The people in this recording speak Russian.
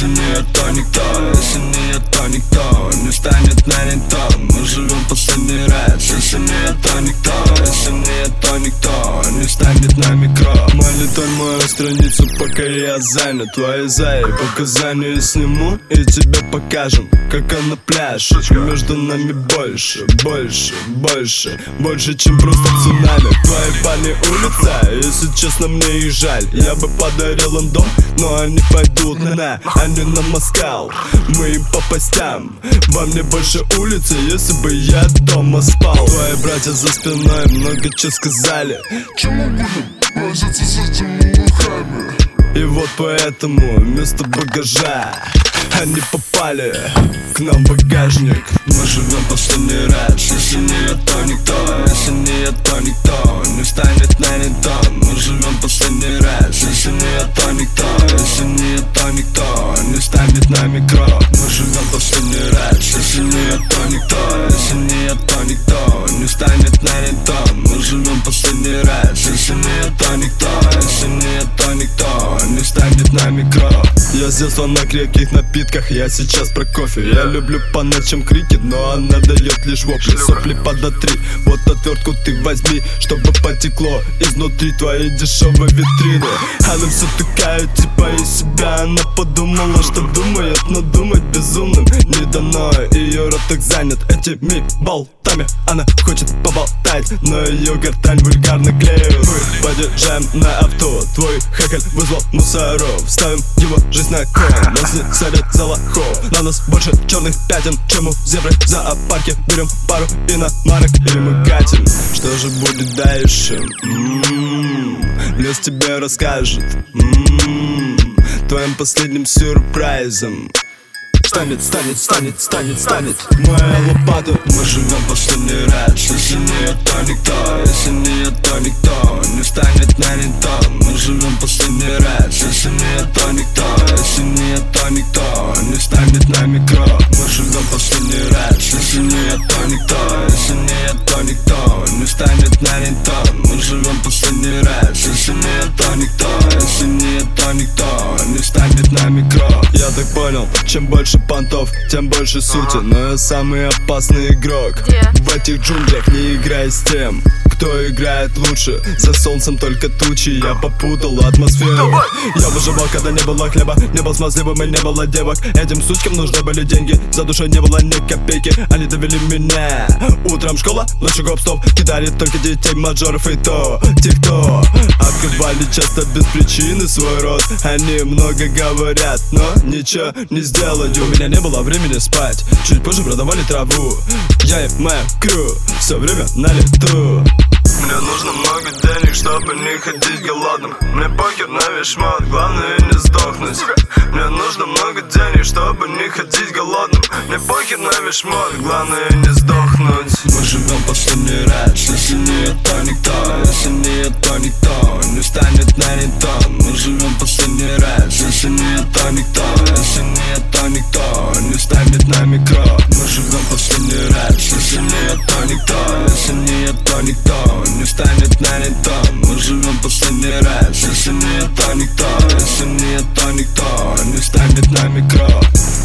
Если не я, то никто. Если не Молитвой мою страницу, пока я занят. Твои заи показания сниму И тебе покажем, как она пляж Между нами больше, больше, больше Больше, чем просто цунами. Твои парни улица, если честно мне их жаль. Я бы подарил им дом, но они пойдут на Они на Москал, мы им по постям. Во мне больше улицы, если бы я дома спал. Твои братья за спиной много чего сказали. Чему? будем возиться с этими лохами? И вот поэтому вместо багажа Они попали к нам в багажник. Мы живем последний раз Если не я, то никто Если не я, то никто Не станет на то Мы живем последний раз Если не я, то никто Если не я, то никто Не станет нами кровь Мы живем последний раз Если не я, то никто Если не я, то никто Не станет на то Мы живем последний раз детства на крепких напитках Я сейчас про кофе. Я люблю по ночам крики Но она дает лишь вопли. Сопли под три Вот отвертку ты возьми Чтобы потекло изнутри твоей дешевой витрины. Она все такая типа из себя. Она подумала, что думает Но думать безумным не дано. Ее рот так занят этими болтами. Она хочет поболтать Но ее гортань вульгарно клеют Мы подъезжаем на авто Твой хакель вызвал мусоров. Ставим его жизнь на Нас не садят за лохов На нас больше черных пятен Чем у зебры в зоопарке Берем пару иномарок и мы катим Что же будет дальше? М-м-м. Лес тебе расскажет М-м-м. Твоим последним сюрпризом Станет, станет, станет, станет, станет Моя лопата Мы живем последний раз Если не я, то никто Если не я, то никто Не станет на то Мы живем последний раз Если не я, Не станет нами кровь Мы живем последний раз Если не я, то никто Если не я, то никто Не станет на то Мы живем последний раз Если не я, то никто Если не я, то никто Не станет нами кровь Я так понял, чем больше понтов, тем больше сути. Но я самый опасный игрок? В этих джунглях не играй с тем кто играет лучше? За солнцем только тучи, я попутал атмосферу. Я выживал, когда не было хлеба Не был смазливым и не было девок. Этим сучкам нужны были деньги. За душой не было ни копейки. Они довели меня. Утром школа, ночью гоп-стоп Кидали только детей мажоров и то. Те, кто открывали часто без причины свой рот. Они много говорят, но ничего не сделают. У меня не было времени спать. Чуть позже продавали траву. Я и моя крю Все время на лету мне нужно много денег, чтобы не ходить голодным. Мне похер на весь шмот, главное не сдохнуть. Мне нужно много денег, чтобы не ходить голодным. Мне похер на весь шмот, главное не сдохнуть. Мы живем последний раз, если не то никто Если не то никто, не встанет на не то Мы живем последний раз, если не то никто Если не то никто, не встанет на микро. Мы живем последний раз, если не то никто Если не то никто живем последний раз. Если не это никто, если не это никто Не ставит нами кровь.